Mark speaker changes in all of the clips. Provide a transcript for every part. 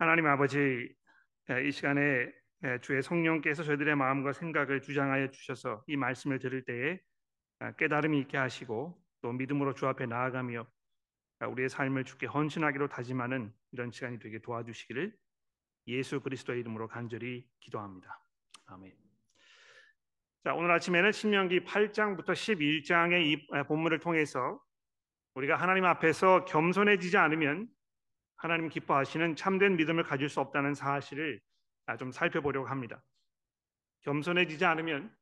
Speaker 1: 하나님 아버지 이 시간에 주의 성령께서 저희들의 마음과 생각을 주장하여 주셔서 이 말씀을 들을 때에 깨달음이 있게 하시고 또 믿음으로 주 앞에 나아가며 우리의 삶을 주께 헌신하기로 다짐하는 이런 시간이 되게 도와주시기를 예수 그리스도의 이름으로 간절히 기도합니다. 아멘. 자, 오늘 아침에는 신명기 8장부터 11장의 이 본문을 통해서 우리가 하나님 앞에서 겸손해지지 않으면 하나님 기뻐하시는 참된 믿음을 가질 수 없다는 사실을 좀 살펴보려고 합니다. 겸손해지지 않으면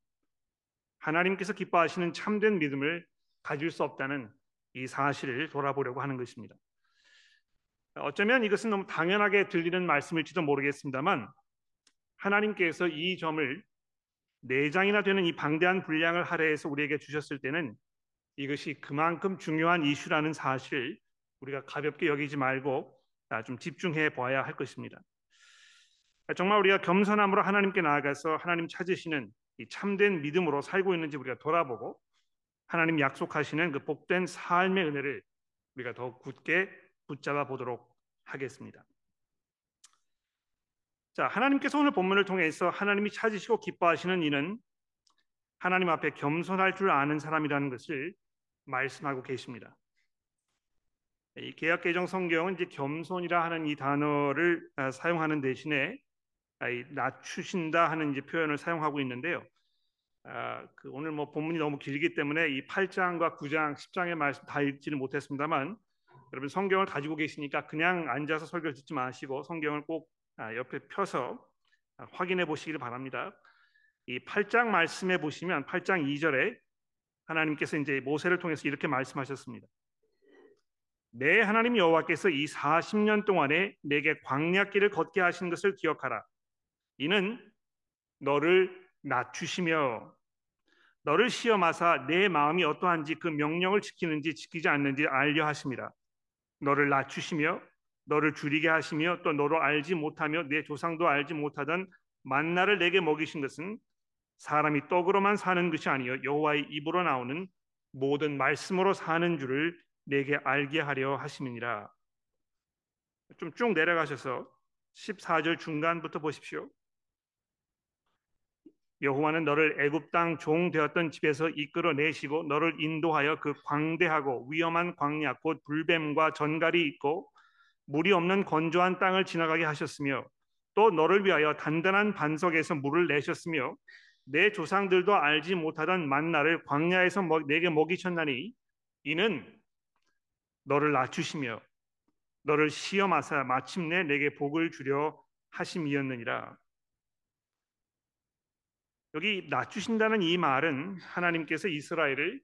Speaker 1: 하나님께서 기뻐하시는 참된 믿음을 가질 수 없다는 이 사실을 돌아보려고 하는 것입니다. 어쩌면 이것은 너무 당연하게 들리는 말씀일지도 모르겠습니다만 하나님께서 이 점을 네 장이나 되는 이 방대한 분량을 할애해서 우리에게 주셨을 때는 이것이 그만큼 중요한 이슈라는 사실을 우리가 가볍게 여기지 말고 좀 집중해 보아야 할 것입니다. 정말 우리가 겸손함으로 하나님께 나아가서 하나님 찾으시는 이 참된 믿음으로 살고 있는지 우리가 돌아보고 하나님 약속하시는 그 복된 삶의 은혜를 우리가 더 굳게 붙잡아 보도록 하겠습니다. 자, 하나님께서 오늘 본문을 통해서 하나님이 찾으시고 기뻐하시는 이는 하나님 앞에 겸손할 줄 아는 사람이라는 것을 말씀하고 계십니다. 이 개혁 개정 성경은 이제 겸손이라 하는 이 단어를 아, 사용하는 대신에 아, 낮추신다 하는 이제 표현을 사용하고 있는데요. 아, 그 오늘 뭐 본문이 너무 길기 때문에 이 8장과 9장, 10장의 말씀 다 읽지는 못했습니다만 여러분 성경을 가지고 계시니까 그냥 앉아서 설교 듣지 마시고 성경을 꼭 아, 옆에 펴서 확인해 보시기를 바랍니다. 이 8장 말씀에 보시면 8장 2절에 하나님께서 이제 모세를 통해서 이렇게 말씀하셨습니다. 내 하나님 여호와께서 이 40년 동안에 내게 광야길을 걷게 하신 것을 기억하라. 이는 너를 낮추시며 너를 시험하사 내 마음이 어떠한지 그 명령을 지키는지 지키지 않는지 알려 하심이라. 너를 낮추시며 너를 줄이게 하시며 또 너로 알지 못하며 내 조상도 알지 못하던 만나를 내게 먹이신 것은 사람이 떡으로만 사는 것이 아니요 여호와의 입으로 나오는 모든 말씀으로 사는 줄을 내게 알게 하려 하심이니라. 좀 쭉 내려가셔서 14절 중간부터 보십시오. 여호와는 너를 애굽 땅 종 되었던 집에서 이끌어 내시고 너를 인도하여 그 광대하고 위험한 광야 곧 불뱀과 전갈이 있고 물이 없는 건조한 땅을 지나가게 하셨으며 또 너를 위하여 단단한 반석에서 물을 내셨으며 내 조상들도 알지 못하던 만나를 광야에서 내게 먹이셨나니 이는 너를 낮추시며 너를 시험하사 마침내 내게 복을 주려 하심이었느니라. 여기 낮추신다는 이 말은 하나님께서 이스라엘을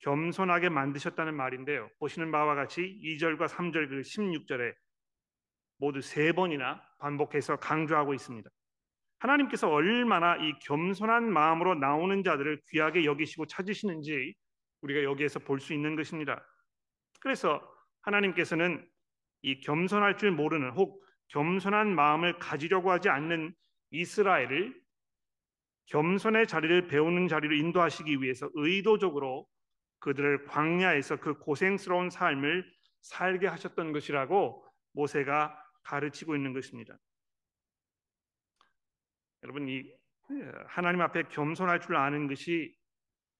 Speaker 1: 겸손하게 만드셨다는 말인데요. 보시는 바와 같이 2절과 3절 그 16절에 모두 세 번이나 반복해서 강조하고 있습니다. 하나님께서 얼마나 이 겸손한 마음으로 나오는 자들을 귀하게 여기시고 찾으시는지 우리가 여기에서 볼 수 있는 것입니다. 그래서 하나님께서는 이 겸손할 줄 모르는 혹 겸손한 마음을 가지려고 하지 않는 이스라엘을 겸손의 자리를 배우는 자리로 인도하시기 위해서 의도적으로 그들을 광야에서 그 고생스러운 삶을 살게 하셨던 것이라고 모세가 가르치고 있는 것입니다. 여러분 이 하나님 앞에 겸손할 줄 아는 것이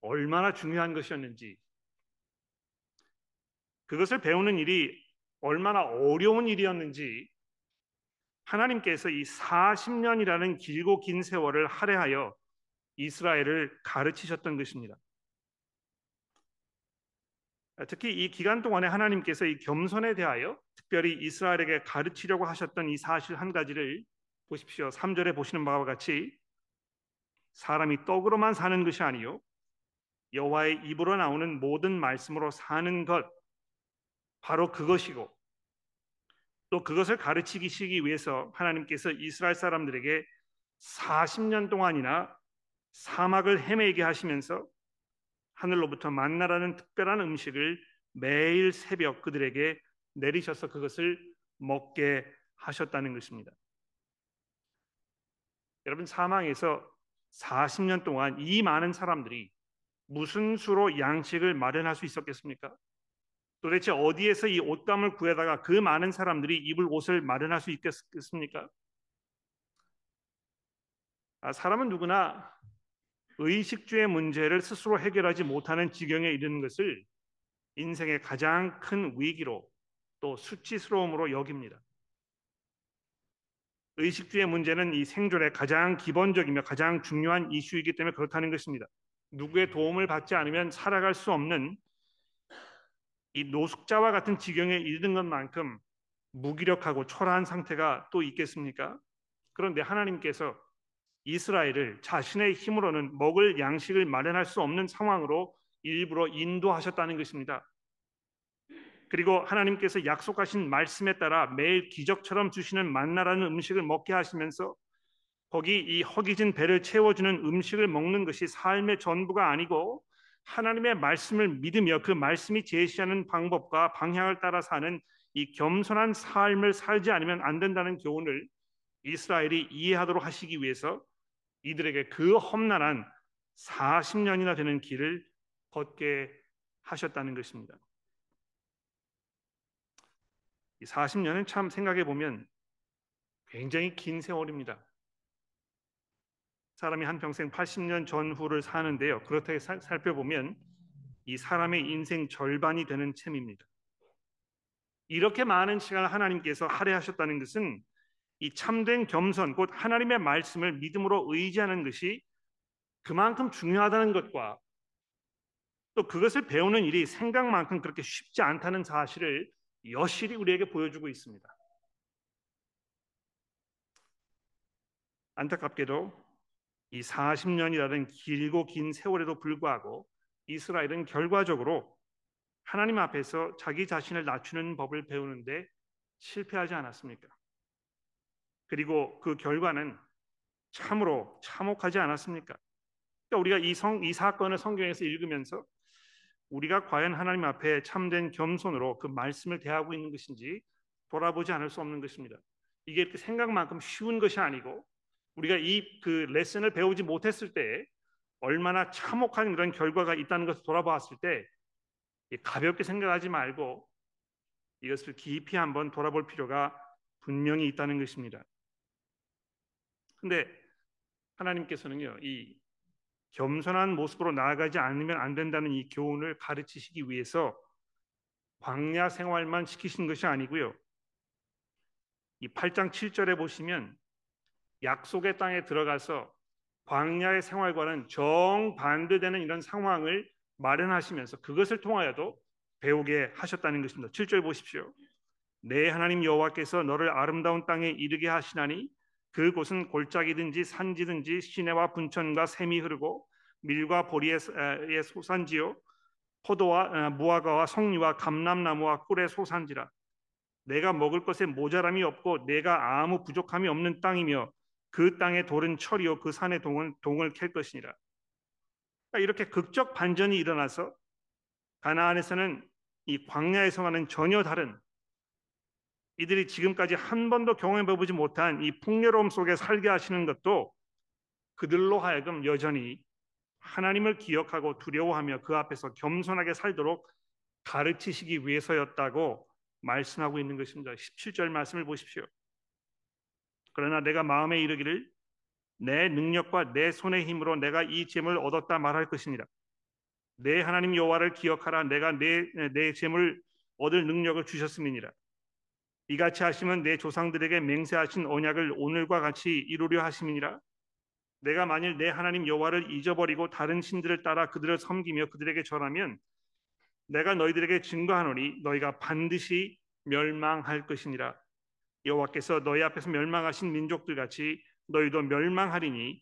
Speaker 1: 얼마나 중요한 것이었는지 그것을 배우는 일이 얼마나 어려운 일이었는지 하나님께서 이 40년이라는 길고 긴 세월을 할애하여 이스라엘을 가르치셨던 것입니다. 특히 이 기간 동안에 하나님께서 이 겸손에 대하여 특별히 이스라엘에게 가르치려고 하셨던 이 사실 한 가지를 보십시오. 3절에 보시는 바와 같이 사람이 떡으로만 사는 것이 아니요 여호와의 입으로 나오는 모든 말씀으로 사는 것 바로 그것이고 또 그것을 가르치기 위해서 하나님께서 이스라엘 사람들에게 40년 동안이나 사막을 헤매게 하시면서 하늘로부터 만나라는 특별한 음식을 매일 새벽 그들에게 내리셔서 그것을 먹게 하셨다는 것입니다. 여러분 사망에서 40년 동안 이 많은 사람들이 무슨 수로 양식을 마련할 수 있었겠습니까? 도대체 어디에서 이 옷감을 구해다가 그 많은 사람들이 입을 옷을 마련할 수 있겠습니까? 아, 사람은 누구나 의식주의 문제를 스스로 해결하지 못하는 지경에 이르는 것을 인생의 가장 큰 위기로 또 수치스러움으로 여깁니다. 의식주의 문제는 이 생존의 가장 기본적이며 가장 중요한 이슈이기 때문에 그렇다는 것입니다. 누구의 도움을 받지 않으면 살아갈 수 없는 이 노숙자와 같은 지경에 이르는 것만큼 무기력하고 초라한 상태가 또 있겠습니까? 그런데 하나님께서 이스라엘을 자신의 힘으로는 먹을 양식을 마련할 수 없는 상황으로 일부러 인도하셨다는 것입니다. 그리고 하나님께서 약속하신 말씀에 따라 매일 기적처럼 주시는 만나라는 음식을 먹게 하시면서 거기 이 허기진 배를 채워주는 음식을 먹는 것이 삶의 전부가 아니고 하나님의 말씀을 믿으며 그 말씀이 제시하는 방법과 방향을 따라 사는 이 겸손한 삶을 살지 않으면 안 된다는 교훈을 이스라엘이 이해하도록 하시기 위해서 이들에게 그 험난한 40년이나 되는 길을 걷게 하셨다는 것입니다. 이 40년은 참 생각해 보면 굉장히 긴 세월입니다. 사람이 한 평생 80년 전후를 사는데요. 그렇게 살펴보면 이 사람의 인생 절반이 되는 셈입니다. 이렇게 많은 시간을 하나님께서 할애하셨다는 것은 이 참된 겸손 곧 하나님의 말씀을 믿음으로 의지하는 것이 그만큼 중요하다는 것과 또 그것을 배우는 일이 생각만큼 그렇게 쉽지 않다는 사실을 여실히 우리에게 보여주고 있습니다. 안타깝게도 이 40년이라는 길고 긴 세월에도 불구하고 이스라엘은 결과적으로 하나님 앞에서 자기 자신을 낮추는 법을 배우는데 실패하지 않았습니까? 그리고 그 결과는 참으로 참혹하지 않았습니까? 그러니까 우리가 이, 성, 이 사건을 성경에서 읽으면서 우리가 과연 하나님 앞에 참된 겸손으로 그 말씀을 대하고 있는 것인지 돌아보지 않을 수 없는 것입니다. 이게 생각만큼 쉬운 것이 아니고 우리가 이 그 레슨을 배우지 못했을 때 얼마나 참혹한 그런 결과가 있다는 것을 돌아보았을 때 가볍게 생각하지 말고 이것을 깊이 한번 돌아볼 필요가 분명히 있다는 것입니다. 근데 하나님께서는요, 이 겸손한 모습으로 나아가지 않으면 안 된다는 이 교훈을 가르치시기 위해서 광야 생활만 시키신 것이 아니고요. 이 8장 7절에 보시면 약속의 땅에 들어가서 광야의 생활과는 정반대되는 이런 상황을 마련하시면서 그것을 통하여도 배우게 하셨다는 것입니다. 7절 보십시오. 내 하나님 여호와께서 너를 아름다운 땅에 이르게 하시나니 그곳은 골짜기든지 산지든지 시내와 분천과 샘이 흐르고 밀과 보리의 소산지요 포도와 무화과와 성리와 감람나무와 꿀의 소산지라 내가 먹을 것에 모자람이 없고 내가 아무 부족함이 없는 땅이며 그 땅의 돌은 철이요 그 산의 동을 동을 캘 것이니라 그러니까 이렇게 극적 반전이 일어나서 가나안에서는 이 광야에서와는 전혀 다른 이들이 지금까지 한 번도 경험해 보지 못한 이 풍요로움 속에 살게 하시는 것도 그들로 하여금 여전히 하나님을 기억하고 두려워하며 그 앞에서 겸손하게 살도록 가르치시기 위해서였다고 말씀하고 있는 것입니다. 17절 말씀을 보십시오. 그러나 내가 마음에 이르기를 내 능력과 내 손의 힘으로 내가 이 재물을 얻었다 말할 것이니라. 내 하나님 여호와를 기억하라. 내가 내, 내 재물 얻을 능력을 주셨음이니라. 이같이 하시면 내 조상들에게 맹세하신 언약을 오늘과 같이 이루려 하심이니라. 내가 만일 내 하나님 여호와를 잊어버리고 다른 신들을 따라 그들을 섬기며 그들에게 절하면 내가 너희들에게 증거하노니 너희가 반드시 멸망할 것이니라. 여호와께서 너희 앞에서 멸망하신 민족들 같이 너희도 멸망하리니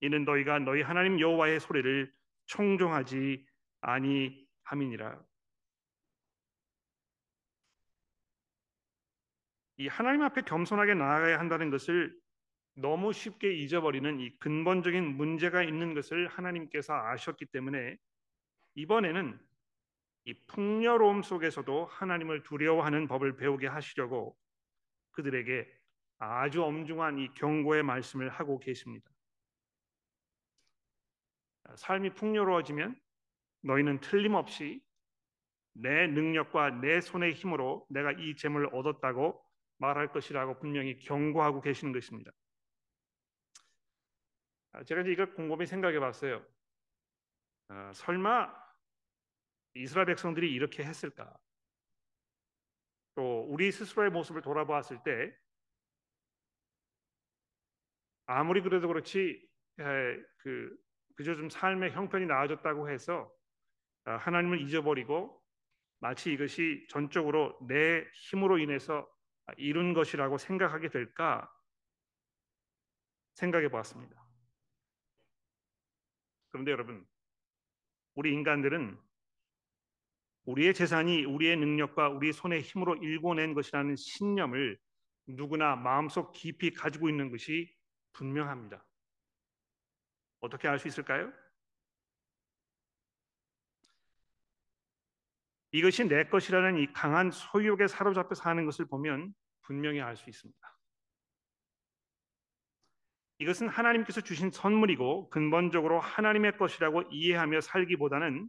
Speaker 1: 이는 너희가 너희 하나님 여호와의 소리를 청종하지 아니함이니라. 이 하나님 앞에 겸손하게 나아가야 한다는 것을 너무 쉽게 잊어버리는 이 근본적인 문제가 있는 것을 하나님께서 아셨기 때문에 이번에는 이 풍요로움 속에서도 하나님을 두려워하는 법을 배우게 하시려고 그들에게 아주 엄중한 이 경고의 말씀을 하고 계십니다. 삶이 풍요로워지면 너희는 틀림없이 내 능력과 내 손의 힘으로 내가 이 재물을 얻었다고 말할 것이라고 분명히 경고하고 계시는 것입니다. 아, 제가 이제 이걸 곰곰이 생각해 봤어요. 아, 설마 이스라엘 백성들이 이렇게 했을까? 또 우리 스스로의 모습을 돌아보았을 때 아무리 그래도 그렇지 에, 그 그저 좀 삶의 형편이 나아졌다고 해서 아, 하나님을 잊어버리고 마치 이것이 전적으로 내 힘으로 인해서 이룬 것이라고 생각하게 될까 생각해 보았습니다. 그런데 여러분, 우리 인간들은 우리의 재산이 우리의 능력과 우리 손의 힘으로 일궈낸 것이라는 신념을 누구나 마음속 깊이 가지고 있는 것이 분명합니다. 어떻게 알 수 있을까요? 이것이 내 것이라는 이 강한 소유욕에 사로잡혀 사는 것을 보면 분명히 알 수 있습니다. 이것은 하나님께서 주신 선물이고 근본적으로 하나님의 것이라고 이해하며 살기보다는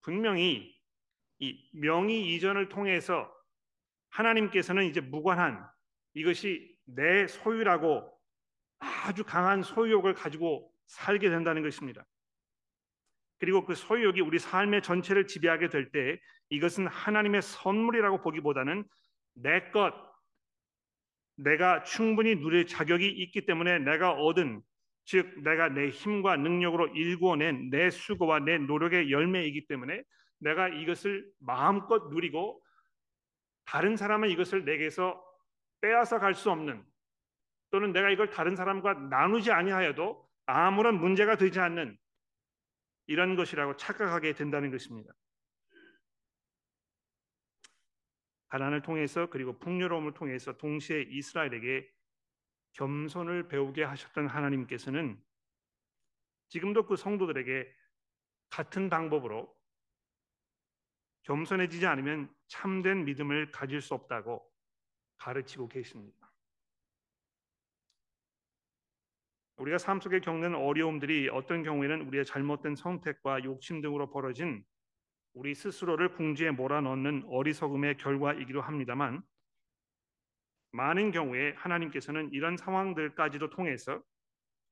Speaker 1: 분명히 이 명의 이전을 통해서 하나님께서는 이제 무관한 이것이 내 소유라고 아주 강한 소유욕을 가지고 살게 된다는 것입니다. 그리고 그 소유욕이 우리 삶의 전체를 지배하게 될 때 이것은 하나님의 선물이라고 보기보다는 내 것, 내가 충분히 누릴 자격이 있기 때문에 내가 얻은 즉 내가 내 힘과 능력으로 일궈낸 내 수고와 내 노력의 열매이기 때문에 내가 이것을 마음껏 누리고 다른 사람은 이것을 내게서 빼앗아 갈 수 없는 또는 내가 이걸 다른 사람과 나누지 아니하여도 아무런 문제가 되지 않는 이런 것이라고 착각하게 된다는 것입니다. 가난을 통해서 그리고 풍요로움을 통해서 동시에 이스라엘에게 겸손을 배우게 하셨던 하나님께서는 지금도 그 성도들에게 같은 방법으로 겸손해지지 않으면 참된 믿음을 가질 수 없다고 가르치고 계십니다. 우리가 삶 속에 겪는 어려움들이 어떤 경우에는 우리의 잘못된 선택과 욕심 등으로 벌어진 우리 스스로를 궁지에 몰아넣는 어리석음의 결과이기도 합니다만 많은 경우에 하나님께서는 이런 상황들까지도 통해서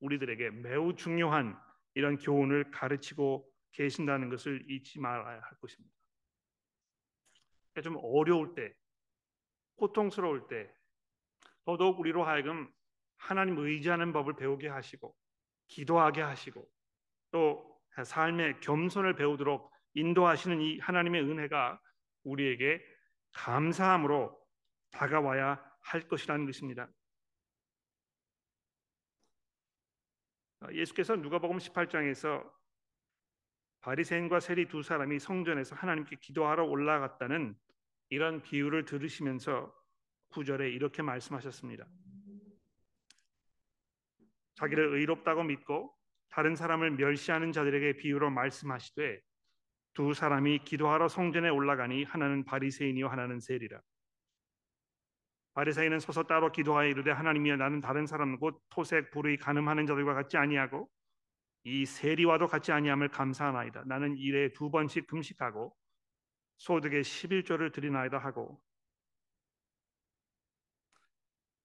Speaker 1: 우리들에게 매우 중요한 이런 교훈을 가르치고 계신다는 것을 잊지 말아야 할 것입니다. 좀 어려울 때, 고통스러울 때, 더더욱 우리로 하여금 하나님 의지하는 법을 배우게 하시고, 기도하게 하시고, 또 삶의 겸손을 배우도록 인도하시는 이 하나님의 은혜가 우리에게 감사함으로 다가와야 할 것이라는 것입니다. 예수께서 누가복음 18장에서 바리새인과 세리 두 사람이 성전에서 하나님께 기도하러 올라갔다는 이런 비유를 들으시면서 구절에 이렇게 말씀하셨습니다. 자기를 의롭다고 믿고 다른 사람을 멸시하는 자들에게 비유로 말씀하시되 두 사람이 기도하러 성전에 올라가니 하나는 바리새인이요 하나는 세리라. 바리새인은 서서 따로 기도하여 이르되 하나님이여 나는 다른 사람 곧 토색 불의 가늠하는 자들과 같지 아니하고 이 세리와도 같지 아니함을 감사하나이다. 나는 일에 두 번씩 금식하고 소득의 11조를 드리나이다 하고.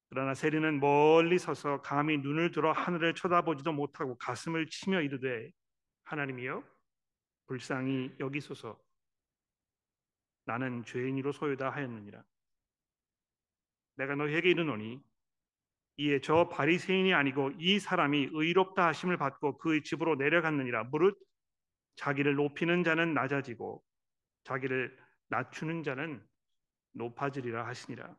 Speaker 1: 그러나 세리는 멀리 서서 감히 눈을 들어 하늘을 쳐다보지도 못하고 가슴을 치며 이르되 하나님이여 불쌍히 여기소서. 나는 죄인이로 소유다 하였느니라. 내가 너에게 이르노니 이에 저 바리새인이 아니고 이 사람이 의롭다 하심을 받고 그의 집으로 내려갔느니라. 무릇 자기를 높이는 자는 낮아지고 자기를 낮추는 자는 높아지리라 하시니라.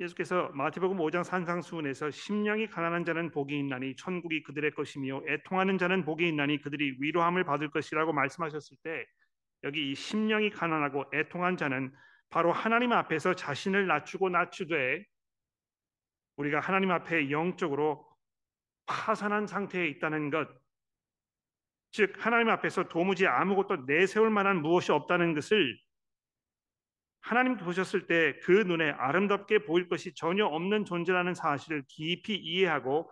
Speaker 1: 예수께서 마태복음 5장 산상수훈에서 심령이 가난한 자는 복이 있나니 천국이 그들의 것이며 애통하는 자는 복이 있나니 그들이 위로함을 받을 것이라고 말씀하셨을 때 여기 이 심령이 가난하고 애통한 자는 바로 하나님 앞에서 자신을 낮추고 낮추되 우리가 하나님 앞에 영적으로 파산한 상태에 있다는 것, 즉 하나님 앞에서 도무지 아무것도 내세울 만한 무엇이 없다는 것을 하나님 보셨을 때 그 눈에 아름답게 보일 것이 전혀 없는 존재라는 사실을 깊이 이해하고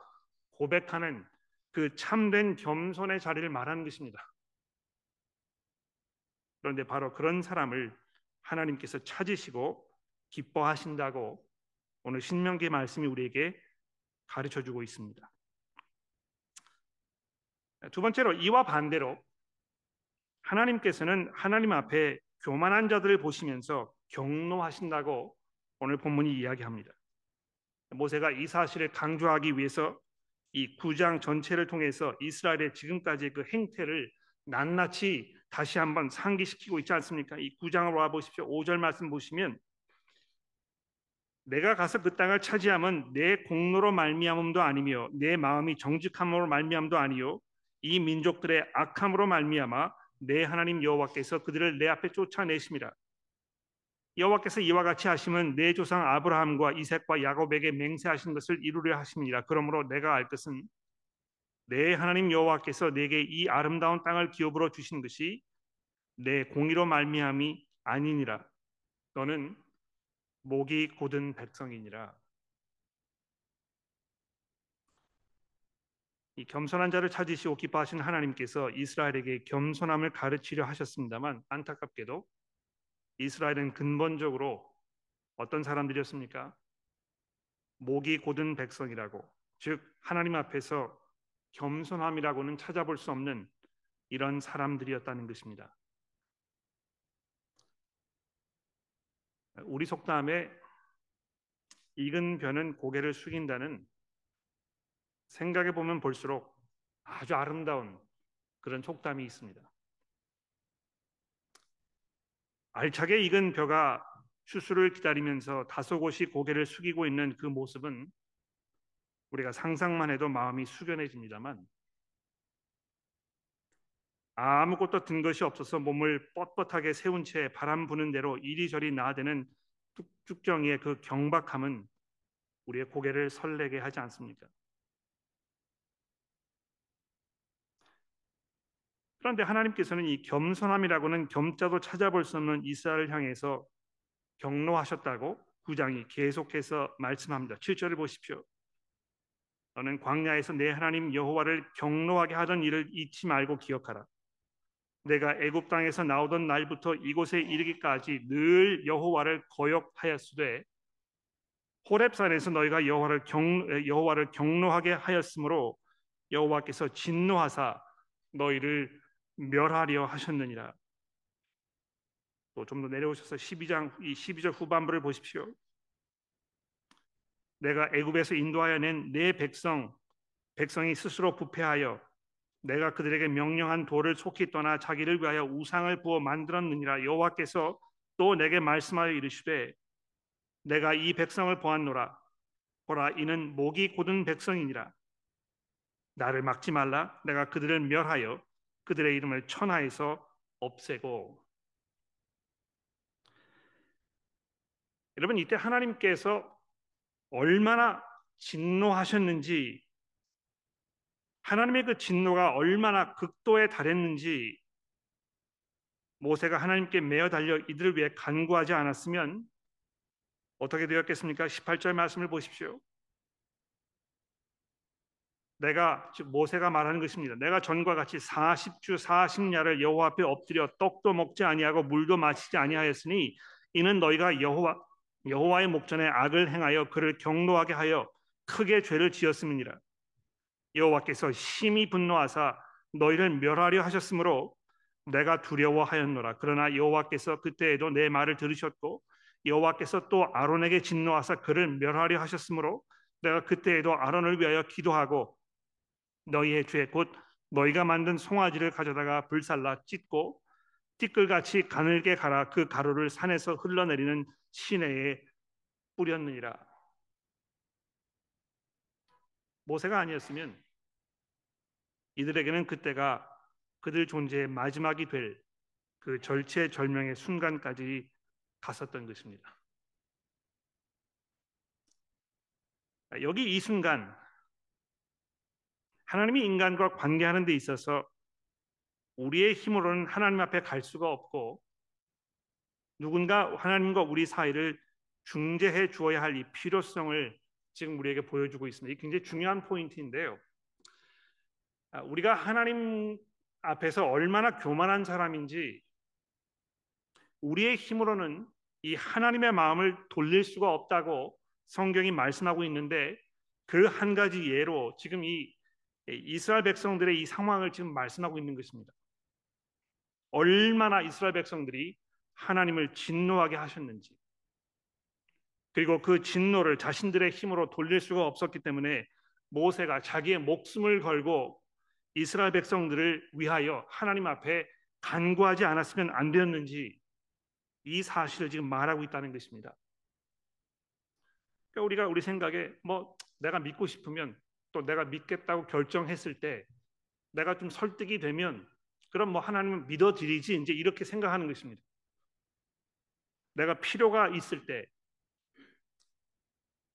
Speaker 1: 고백하는 그 참된 겸손의 자리를 말하는 것입니다. 그런데 바로 그런 사람을 하나님께서 찾으시고 기뻐하신다고 오늘 신명기 말씀이 우리에게 가르쳐 주고 있습니다. 두 번째로 이와 반대로 하나님께서는 하나님 앞에 교만한 자들을 보시면서 경노하신다고 오늘 본문이 이야기합니다. 모세가 이 사실을 강조하기 위해서 이 구장 전체를 통해서 이스라엘의 지금까지의 그 행태를 낱낱이 다시 한번 상기시키고 있지 않습니까? 이 구장으로 와 보십시오. 5절 말씀 보시면 내가 가서 그 땅을 차지하면 내 공로로 말미암음도 아니며 내 마음이 정직함으로 말미암도 아니요 이 민족들의 악함으로 말미암아 내 하나님 여호와께서 그들을 내 앞에 쫓아내심이라 여호와께서 이와 같이 하시면 내 조상 아브라함과 이삭과 야곱에게 맹세하신 것을 이루려 하십니다. 그러므로 내가 알 것은 내 하나님 여호와께서 내게 이 아름다운 땅을 기업으로 주신 것이 내 공의로 말미암이 아니니라. 너는 목이 곧은 백성이니라. 이 겸손한 자를 찾으시고 기뻐하신 하나님께서 이스라엘에게 겸손함을 가르치려 하셨습니다만 안타깝게도 이스라엘은 근본적으로 어떤 사람들이었습니까? 목이 곧은 백성이라고 즉 하나님 앞에서 겸손함이라고는 찾아볼 수 없는 이런 사람들이었다는 것입니다. 우리 속담에 익은 벼는 고개를 숙인다는 생각해 보면 볼수록 아주 아름다운 그런 속담이 있습니다. 알차게 익은 벼가 추수를 기다리면서 다소곳이 고개를 숙이고 있는 그 모습은 우리가 상상만 해도 마음이 숙연해집니다만 아무것도 든 것이 없어서 몸을 뻣뻣하게 세운 채 바람 부는 대로 이리저리 나대는 쭉정이의 그 경박함은 우리의 고개를 설레게 하지 않습니까? 그런데 하나님께서는 이 겸손함이라고는 겸자도 찾아볼 수 없는 이스라엘을 향해서 경로하셨다고 구장이 계속해서 말씀합니다. 7절을 보십시오. 너는 광야에서 내 하나님 여호와를 경로하게 하던 일을 잊지 말고 기억하라. 내가 애굽 땅에서 나오던 날부터 이곳에 이르기까지 늘 여호와를 거역하였으되 호렙산에서 너희가 여호와를 경 여호와를 경로하게 하였으므로 여호와께서 진노하사 너희를 멸하려 하셨느니라. 또 좀 더 내려오셔서 12장 이 12절 후반부를 보십시오. 내가 애굽에서 인도하여 낸 내 백성 백성이 스스로 부패하여 내가 그들에게 명령한 돌을 속히 떠나 자기를 위하여 우상을 부어 만들었느니라 여호와께서 또 내게 말씀하여 이르시되 내가 이 백성을 보았노라 보라 이는 목이 곧은 백성이니라 나를 막지 말라 내가 그들을 멸하여 그들의 이름을 천하에서 없애고 여러분 이때 하나님께서 얼마나 진노하셨는지 하나님의 그 진노가 얼마나 극도에 달했는지 모세가 하나님께 매어 달려 이들을 위해 간구하지 않았으면 어떻게 되었겠습니까? 18절 말씀을 보십시오. 내가 즉 모세가 말하는 것입니다. 내가 전과 같이 40주 40야를 여호와 앞에 엎드려 떡도 먹지 아니하고 물도 마시지 아니하였으니 이는 너희가 여호와 여호와의 목전에 악을 행하여 그를 경노하게 하여 크게 죄를 지었음이니라. 여호와께서 심히 분노하사 너희를 멸하려 하셨으므로 내가 두려워하였노라. 그러나 여호와께서 그때에도 내 말을 들으셨고 여호와께서 또 아론에게 진노하사 그를 멸하려 하셨으므로 내가 그때에도 아론을 위하여 기도하고 너희의 죄 곧 너희가 만든 송아지를 가져다가 불살라 찢고 띠끌같이 가늘게 갈아 그 가루를 산에서 흘러내리는 시내에 뿌렸느니라. 모세가 아니었으면 이들에게는 그때가 그들 존재의 마지막이 될 그 절체절명의 순간까지 갔었던 것입니다. 여기 이 순간 하나님이 인간과 관계하는 데 있어서 우리의 힘으로는 하나님 앞에 갈 수가 없고 누군가 하나님과 우리 사이를 중재해 주어야 할 이 필요성을 지금 우리에게 보여주고 있습니다. 이 굉장히 중요한 포인트인데요. 아, 우리가 하나님 앞에서 얼마나 교만한 사람인지 우리의 힘으로는 이 하나님의 마음을 돌릴 수가 없다고 성경이 말씀하고 있는데 그 한 가지 예로 지금 이 이스라엘 백성들의 이 상황을 지금 말씀하고 있는 것입니다. 얼마나 이스라엘 백성들이 하나님을 진노하게 하셨는지 그리고 그 진노를 자신들의 힘으로 돌릴 수가 없었기 때문에 모세가 자기의 목숨을 걸고 이스라엘 백성들을 위하여 하나님 앞에 간구하지 않았으면 안 되었는지 이 사실을 지금 말하고 있다는 것입니다. 그러니까 우리가 우리 생각에 뭐 내가 믿고 싶으면 또 내가 믿겠다고 결정했을 때 내가 좀 설득이 되면 그럼 뭐 하나님은 믿어드리지 이제 이렇게 생각하는 것입니다. 내가 필요가 있을 때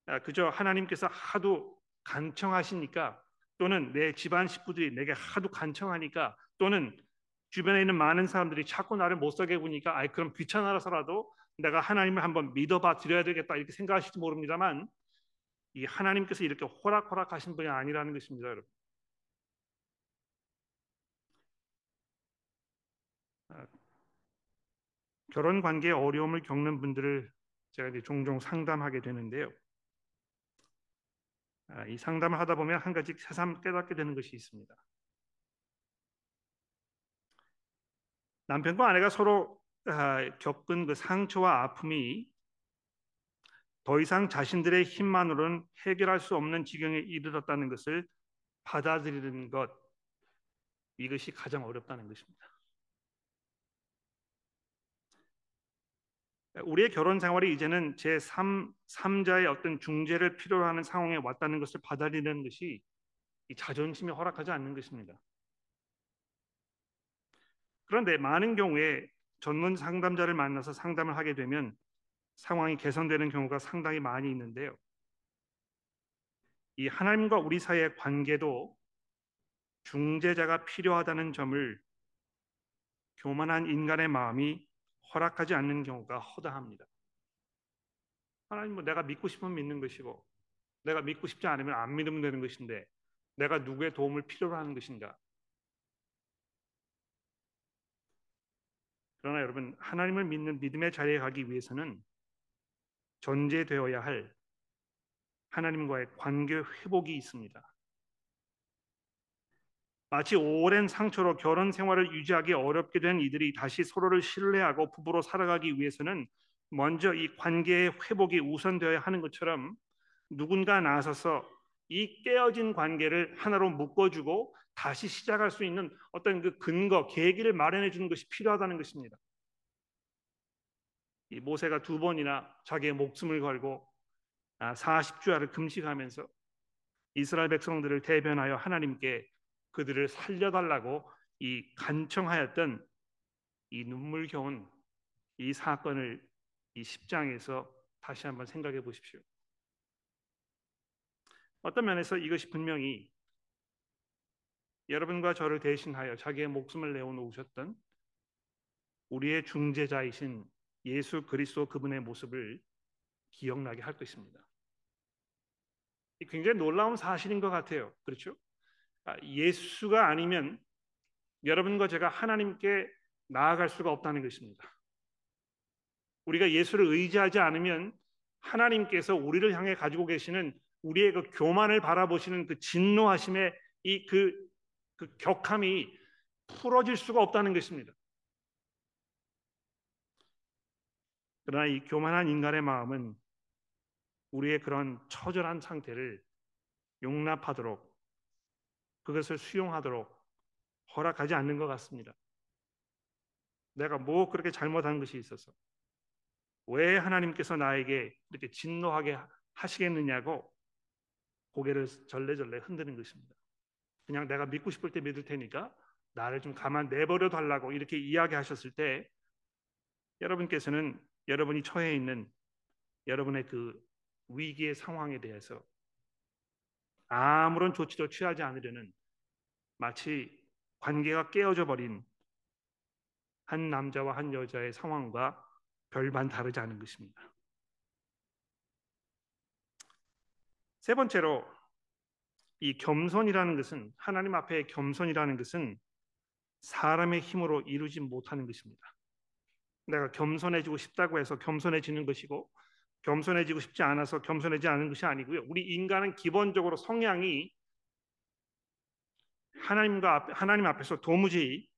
Speaker 1: 아, 그저 하나님께서 하도 간청하시니까 또는 내 집안 식구들이 내게 하도 간청하니까 또는 주변에 있는 많은 사람들이 자꾸 나를 못 살게 보니까 아이 그럼 귀찮아서라도 내가 하나님을 한번 믿어봐 드려야 되겠다 이렇게 생각하실지 모릅니다만 이 하나님께서 이렇게 호락호락하신 분이 아니라는 것입니다, 여러분. 아, 결혼 관계에 어려움을 겪는 분들을 제가 이제 종종 상담하게 되는데요. 아, 이 상담을 하다 보면 한 가지 새삼 깨닫게 되는 것이 있습니다. 남편과 아내가 서로 아, 겪은 그 상처와 아픔이 더 이상 자신들의 힘만으로는 해결할 수 없는 지경에 이르렀다는 것을 받아들이는 것 이것이 가장 어렵다는 것입니다. 우리의 결혼 생활이 이제는 제 3, 3자의 어떤 중재를 필요로 하는 상황에 왔다는 것을 받아들이는 것이 이 자존심이 허락하지 않는 것입니다. 그런데 많은 경우에 전문 상담자를 만나서 상담을 하게 되면 상황이 개선되는 경우가 상당히 많이 있는데요. 이 하나님과 우리 사이의 관계도 중재자가 필요하다는 점을 교만한 인간의 마음이 허락하지 않는 경우가 허다합니다. 하나님 뭐 내가 믿고 싶으면 믿는 것이고 내가 믿고 싶지 않으면 안 믿으면 되는 것인데 내가 누구의 도움을 필요로 하는 것인가? 그러나 여러분 하나님을 믿는 믿음의 자리에 가기 위해서는 존재되어야 할 하나님과의 관계 회복이 있습니다. 마치 오랜 상처로 결혼 생활을 유지하기 어렵게 된 이들이 다시 서로를 신뢰하고 부부로 살아가기 위해서는 먼저 이 관계의 회복이 우선되어야 하는 것처럼 누군가 나서서 이 깨어진 관계를 하나로 묶어주고 다시 시작할 수 있는 어떤 그 근거, 계기를 마련해 주는 것이 필요하다는 것입니다. 이 모세가 두 번이나 자기의 목숨을 걸고 40주야를 아, 금식하면서 이스라엘 백성들을 대변하여 하나님께 그들을 살려달라고 이 간청하였던 이 눈물겨운 이 사건을 이 10장에서 다시 한번 생각해 보십시오. 어떤 면에서 이것이 분명히 여러분과 저를 대신하여 자기의 목숨을 내어놓으셨던 우리의 중재자이신 예수 그리스도 그분의 모습을 기억나게 할 것입니다. 굉장히 놀라운 사실인 것 같아요. 그렇죠? 아, 예수가 아니면 여러분과 제가 하나님께 나아갈 수가 없다는 것입니다. 우리가 예수를 의지하지 않으면 하나님께서 우리를 향해 가지고 계시는 우리의 그 교만을 바라보시는 그 진노하심의 이그 그 격함이 풀어질 수가 없다는 것입니다. 그러나 이 교만한 인간의 마음은 우리의 그런 처절한 상태를 용납하도록 그것을 수용하도록 허락하지 않는 것 같습니다. 내가 뭐 그렇게 잘못한 것이 있어서 왜 하나님께서 나에게 이렇게 진노하게 하시겠느냐고 고개를 절레절레 흔드는 것입니다. 그냥 내가 믿고 싶을 때 믿을 테니까 나를 좀 가만 내버려 달라고 이렇게 이야기하셨을 때 여러분께서는 여러분이 처해 있는 여러분의 그 위기의 상황에 대해서 아무런 조치도 취하지 않으려는 마치 관계가 깨어져 버린 한 남자와 한 여자의 상황과 별반 다르지 않은 것입니다. 세 번째로 이 겸손이라는 것은 하나님 앞에 겸손이라는 것은 사람의 힘으로 이루지 못하는 것입니다. 내가 겸손해지고 싶다고 해서 겸손해지는 것이고 겸손해지고 싶지 않아서 겸손해지지 않은 것이 아니고요. 우리 인간은 기본적으로 성향이 하나님과 앞, 하나님 앞에서 도무지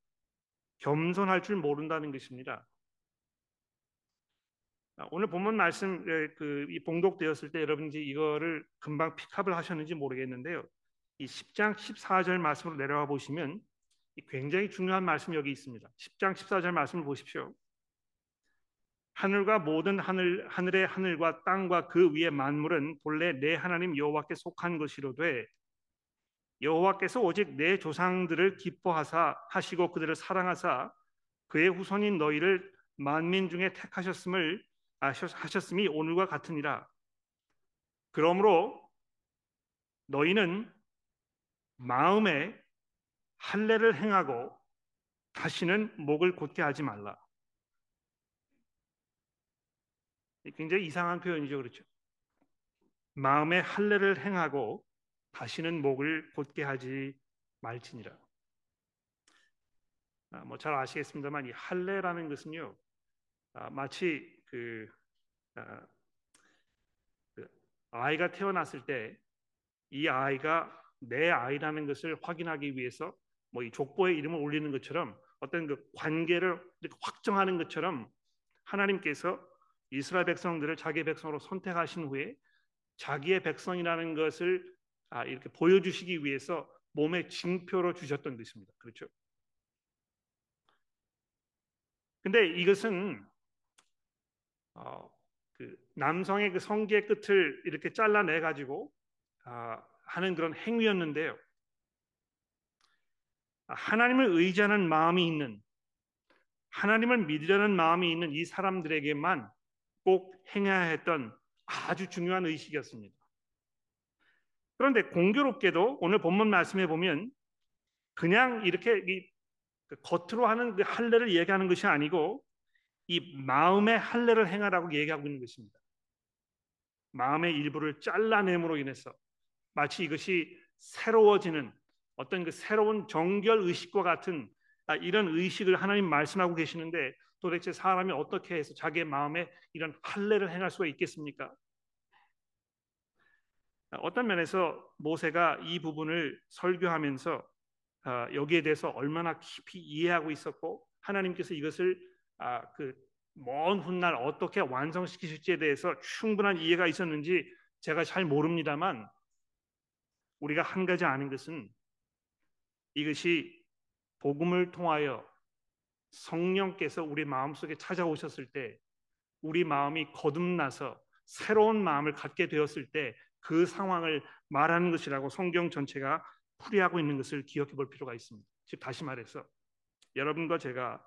Speaker 1: 겸손할 줄 모른다는 것입니다. 아, 오늘 본문 말씀 그이 봉독되었을 때 여러분이 이거를 금방 픽업을 하셨는지 모르겠는데요. 이 10장 14절 말씀으로 내려와 보시면 굉장히 중요한 말씀이 여기 있습니다. 10장 14절 말씀을 보십시오. 하늘과 모든 하늘 하늘의 하늘과 땅과 그 위의 만물은 본래 내 하나님 여호와께 속한 것이로되 여호와께서 오직 내 조상들을 기뻐하사 하시고 그들을 사랑하사 그의 후손인 너희를 만민 중에 택하셨음을 하셨음이 오늘과 같으니라. 그러므로 너희는 마음에 할례를 행하고 다시는 목을 곧게 하지 말라. 굉장히 이상한 표현이죠, 그렇죠? 마음에 할례를 행하고 다시는 목을 곧게 하지 말지니라. 아, 뭐잘 아시겠습니다만 이 할례라는 것은요, 아, 마치 그, 아, 그 아이가 태어났을 때 이 아이가 내 아이라는 것을 확인하기 위해서 뭐 이 족보에 이름을 올리는 것처럼 어떤 그 관계를 확정하는 것처럼 하나님께서 이스라엘 백성들을 자기 백성으로 선택하신 후에 자기의 백성이라는 것을 아, 이렇게 보여주시기 위해서 몸에 징표로 주셨던 것입니다. 그렇죠? 근데 이것은 어, 그 남성의 그 성기의 끝을 이렇게 잘라내 가지고 아, 하는 그런 행위였는데요. 하나님을 의지하는 마음이 있는 하나님을 믿으려는 마음이 있는 이 사람들에게만 꼭 행해야 했던 아주 중요한 의식이었습니다. 그런데 공교롭게도 오늘 본문 말씀에 보면 그냥 이렇게 그 겉으로 하는 그 할례를 얘기하는 것이 아니고 이 마음의 할례를 행하라고 얘기하고 있는 것입니다. 마음의 일부를 잘라냄으로 인해서 마치 이것이 새로워지는 어떤 그 새로운 정결 의식과 같은 아, 이런 의식을 하나님 말씀하고 계시는데 도대체 사람이 어떻게 해서 자기의 마음에 이런 할례를 행할 수가 있겠습니까? 어떤 면에서 모세가 이 부분을 설교하면서 아, 여기에 대해서 얼마나 깊이 이해하고 있었고 하나님께서 이것을 아, 그먼 훗날 어떻게 완성시키실지에 대해서 충분한 이해가 있었는지 제가 잘 모릅니다만 우리가 한 가지 아는 것은 이것이 복음을 통하여 성령께서 우리 마음속에 찾아오셨을 때 우리 마음이 거듭나서 새로운 마음을 갖게 되었을 때 그 상황을 말하는 것이라고 성경 전체가 풀이하고 있는 것을 기억해 볼 필요가 있습니다. 즉 다시 말해서 여러분과 제가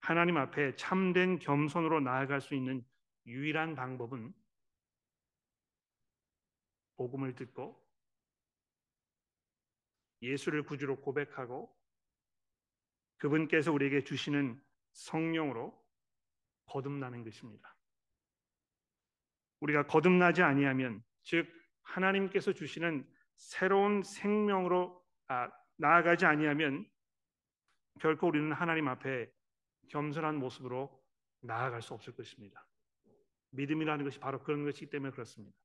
Speaker 1: 하나님 앞에 참된 겸손으로 나아갈 수 있는 유일한 방법은 복음을 듣고 예수를 구주로 고백하고 그분께서 우리에게 주시는 성령으로 거듭나는 것입니다. 우리가 거듭나지 아니하면 즉 하나님께서 주시는 새로운 생명으로 아, 나아가지 아니하면 결코 우리는 하나님 앞에 겸손한 모습으로 나아갈 수 없을 것입니다. 믿음이라는 것이 바로 그런 것이기 때문에 그렇습니다.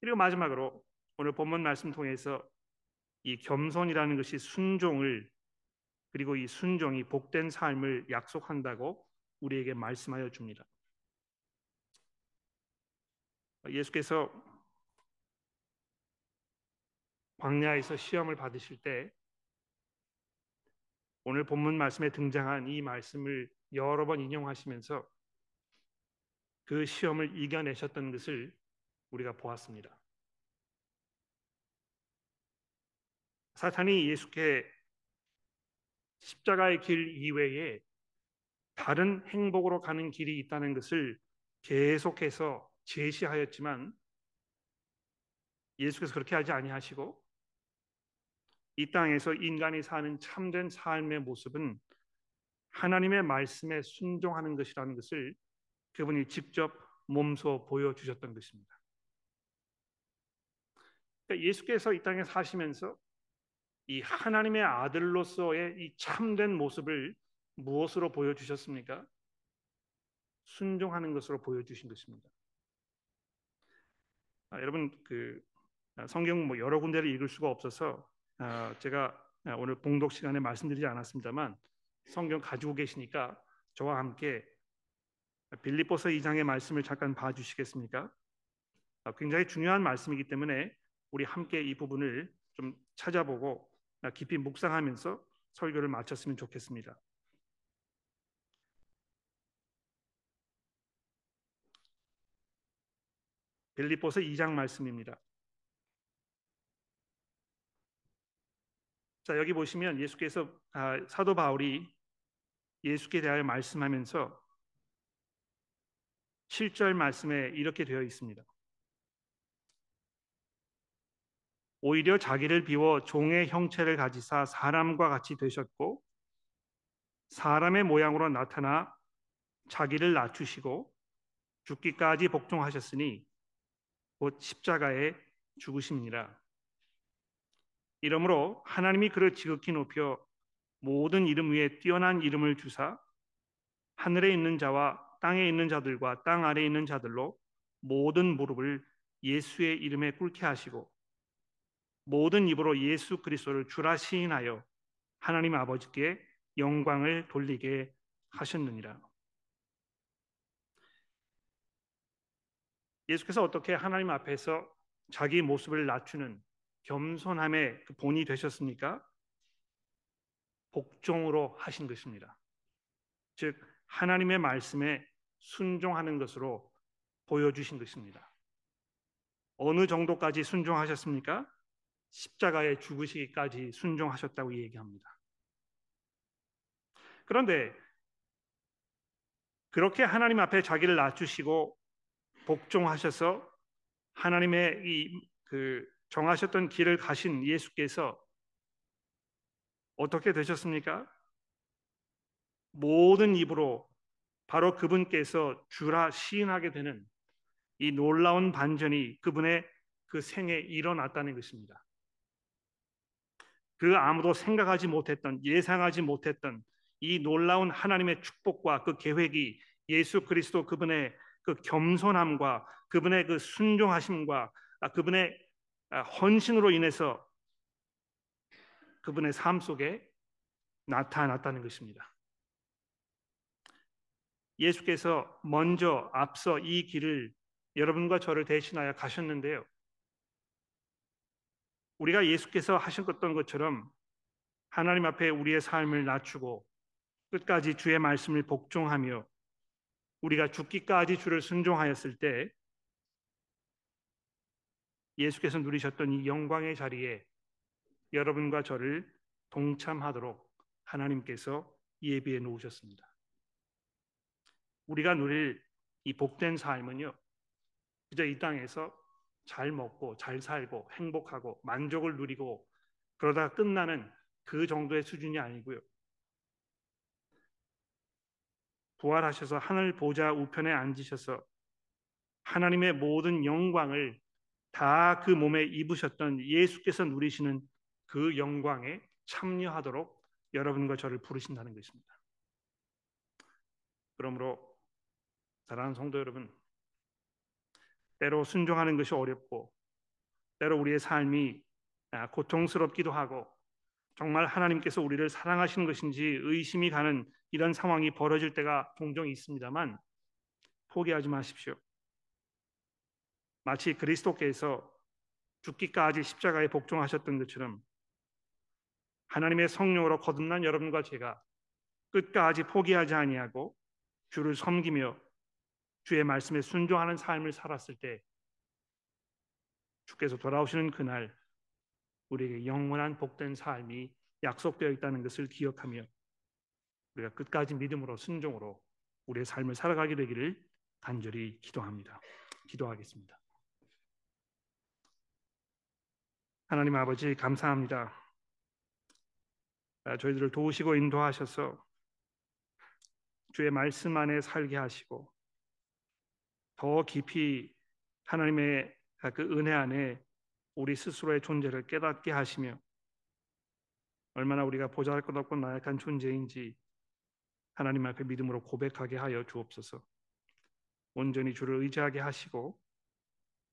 Speaker 1: 그리고 마지막으로 오늘 본문 말씀 통해서 이 겸손이라는 것이 순종을 그리고 이 순종이 복된 삶을 약속한다고 우리에게 말씀하여 줍니다. 예수께서 광야에서 시험을 받으실 때 오늘 본문 말씀에 등장한 이 말씀을 여러 번 인용하시면서 그 시험을 이겨내셨던 것을 우리가 보았습니다. 사탄이 예수께 십자가의 길 이외에 다른 행복으로 가는 길이 있다는 것을 계속해서 제시하였지만 예수께서 그렇게 하지 아니하시고 이 땅에서 인간이 사는 참된 삶의 모습은 하나님의 말씀에 순종하는 것이라는 것을 그분이 직접 몸소 보여주셨던 것입니다. 그러니까 예수께서 이 땅에 사시면서 이 하나님의 아들로서의 이 참된 모습을 무엇으로 보여주셨습니까? 순종하는 것으로 보여주신 것입니다. 아, 여러분 그 아, 성경 뭐 여러 군데를 읽을 수가 없어서 아, 제가 아, 오늘 봉독 시간에 말씀드리지 않았습니다만 성경 가지고 계시니까 저와 함께 빌립보서 2장의 말씀을 잠깐 봐주시겠습니까? 아, 굉장히 중요한 말씀이기 때문에 우리 함께 이 부분을 좀 찾아보고 깊이 묵상하면서 설교를 마쳤으면 좋겠습니다. 빌립보서 2장 말씀입니다. 자 여기 보시면 예수께서 아, 사도 바울이 예수께 대하여 말씀하면서 7절 말씀에 이렇게 되어 있습니다. 오히려 자기를 비워 종의 형체를 가지사 사람과 같이 되셨고 사람의 모양으로 나타나 자기를 낮추시고 죽기까지 복종하셨으니 곧 십자가에 죽으십니다. 이러므로 하나님이 그를 지극히 높여 모든 이름 위에 뛰어난 이름을 주사 하늘에 있는 자와 땅에 있는 자들과 땅 아래에 있는 자들로 모든 무릎을 예수의 이름에 꿇게 하시고 모든 입으로 예수 그리스도를 주라 시인하여 하나님 아버지께 영광을 돌리게 하셨느니라. 예수께서 어떻게 하나님 앞에서 자기 모습을 낮추는 겸손함의 그 본이 되셨습니까? 복종으로 하신 것입니다. 즉 하나님의 말씀에 순종하는 것으로 보여주신 것입니다. 어느 정도까지 순종하셨습니까? 십자가에 죽으시기까지 순종하셨다고 얘기합니다. 그런데 그렇게 하나님 앞에 자기를 낮추시고 복종하셔서 하나님의 이 그 정하셨던 길을 가신 예수께서 어떻게 되셨습니까? 모든 입으로 바로 그분께서 주라 시인하게 되는 이 놀라운 반전이 그분의 그 생에 일어났다는 것입니다. 그 아무도 생각하지 못했던 예상하지 못했던 이 놀라운 하나님의 축복과 그 계획이 예수 그리스도 그분의 그 겸손함과 그분의 그 순종하심과 그분의 아, 헌신으로 인해서 그분의 삶 속에 나타났다는 것입니다. 예수께서 먼저 앞서 이 길을 여러분과 저를 대신하여 가셨는데요. 우리가 예수께서 하셨던 것처럼 하나님 앞에 우리의 삶을 낮추고 끝까지 주의 말씀을 복종하며 우리가 죽기까지 주를 순종하였을 때 예수께서 누리셨던 이 영광의 자리에 여러분과 저를 동참하도록 하나님께서 예비해 놓으셨습니다. 우리가 누릴 이 복된 삶은요, 그저 이 땅에서 잘 먹고 잘 살고 행복하고 만족을 누리고 그러다 끝나는 그 정도의 수준이 아니고요. 부활하셔서 하늘 보좌 우편에 앉으셔서 하나님의 모든 영광을 다 그 몸에 입으셨던 예수께서 누리시는 그 영광에 참여하도록 여러분과 저를 부르신다는 것입니다. 그러므로 사랑하는 성도 여러분, 때로 순종하는 것이 어렵고 때로 우리의 삶이 아, 고통스럽기도 하고 정말 하나님께서 우리를 사랑하시는 것인지 의심이 가는 이런 상황이 벌어질 때가 종종 있습니다만 포기하지 마십시오. 마치 그리스도께서 죽기까지 십자가에 복종하셨던 것처럼 하나님의 성령으로 거듭난 여러분과 제가 끝까지 포기하지 아니하고 주를 섬기며 주의 말씀에 순종하는 삶을 살았을 때 주께서 돌아오시는 그날 우리에게 영원한 복된 삶이 약속되어 있다는 것을 기억하며 우리가 끝까지 믿음으로 순종으로 우리의 삶을 살아가게 되기를 간절히 기도합니다. 기도하겠습니다. 하나님 아버지 감사합니다. 아, 저희들을 도우시고 인도하셔서 주의 말씀 안에 살게 하시고 더 깊이 하나님의 그 은혜 안에 우리 스스로의 존재를 깨닫게 하시며 얼마나 우리가 보잘것 없고 나약한 존재인지 하나님 앞에 믿음으로 고백하게 하여 주옵소서. 온전히 주를 의지하게 하시고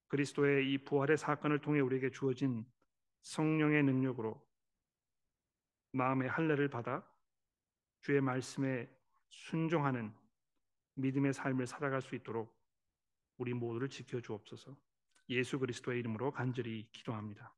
Speaker 1: 그리스도의 이 부활의 사건을 통해 우리에게 주어진 성령의 능력으로 마음의 할례를 받아 주의 말씀에 순종하는 믿음의 삶을 살아갈 수 있도록 우리 모두를 지켜 주옵소서. 예수 그리스도의 이름으로 간절히 기도합니다.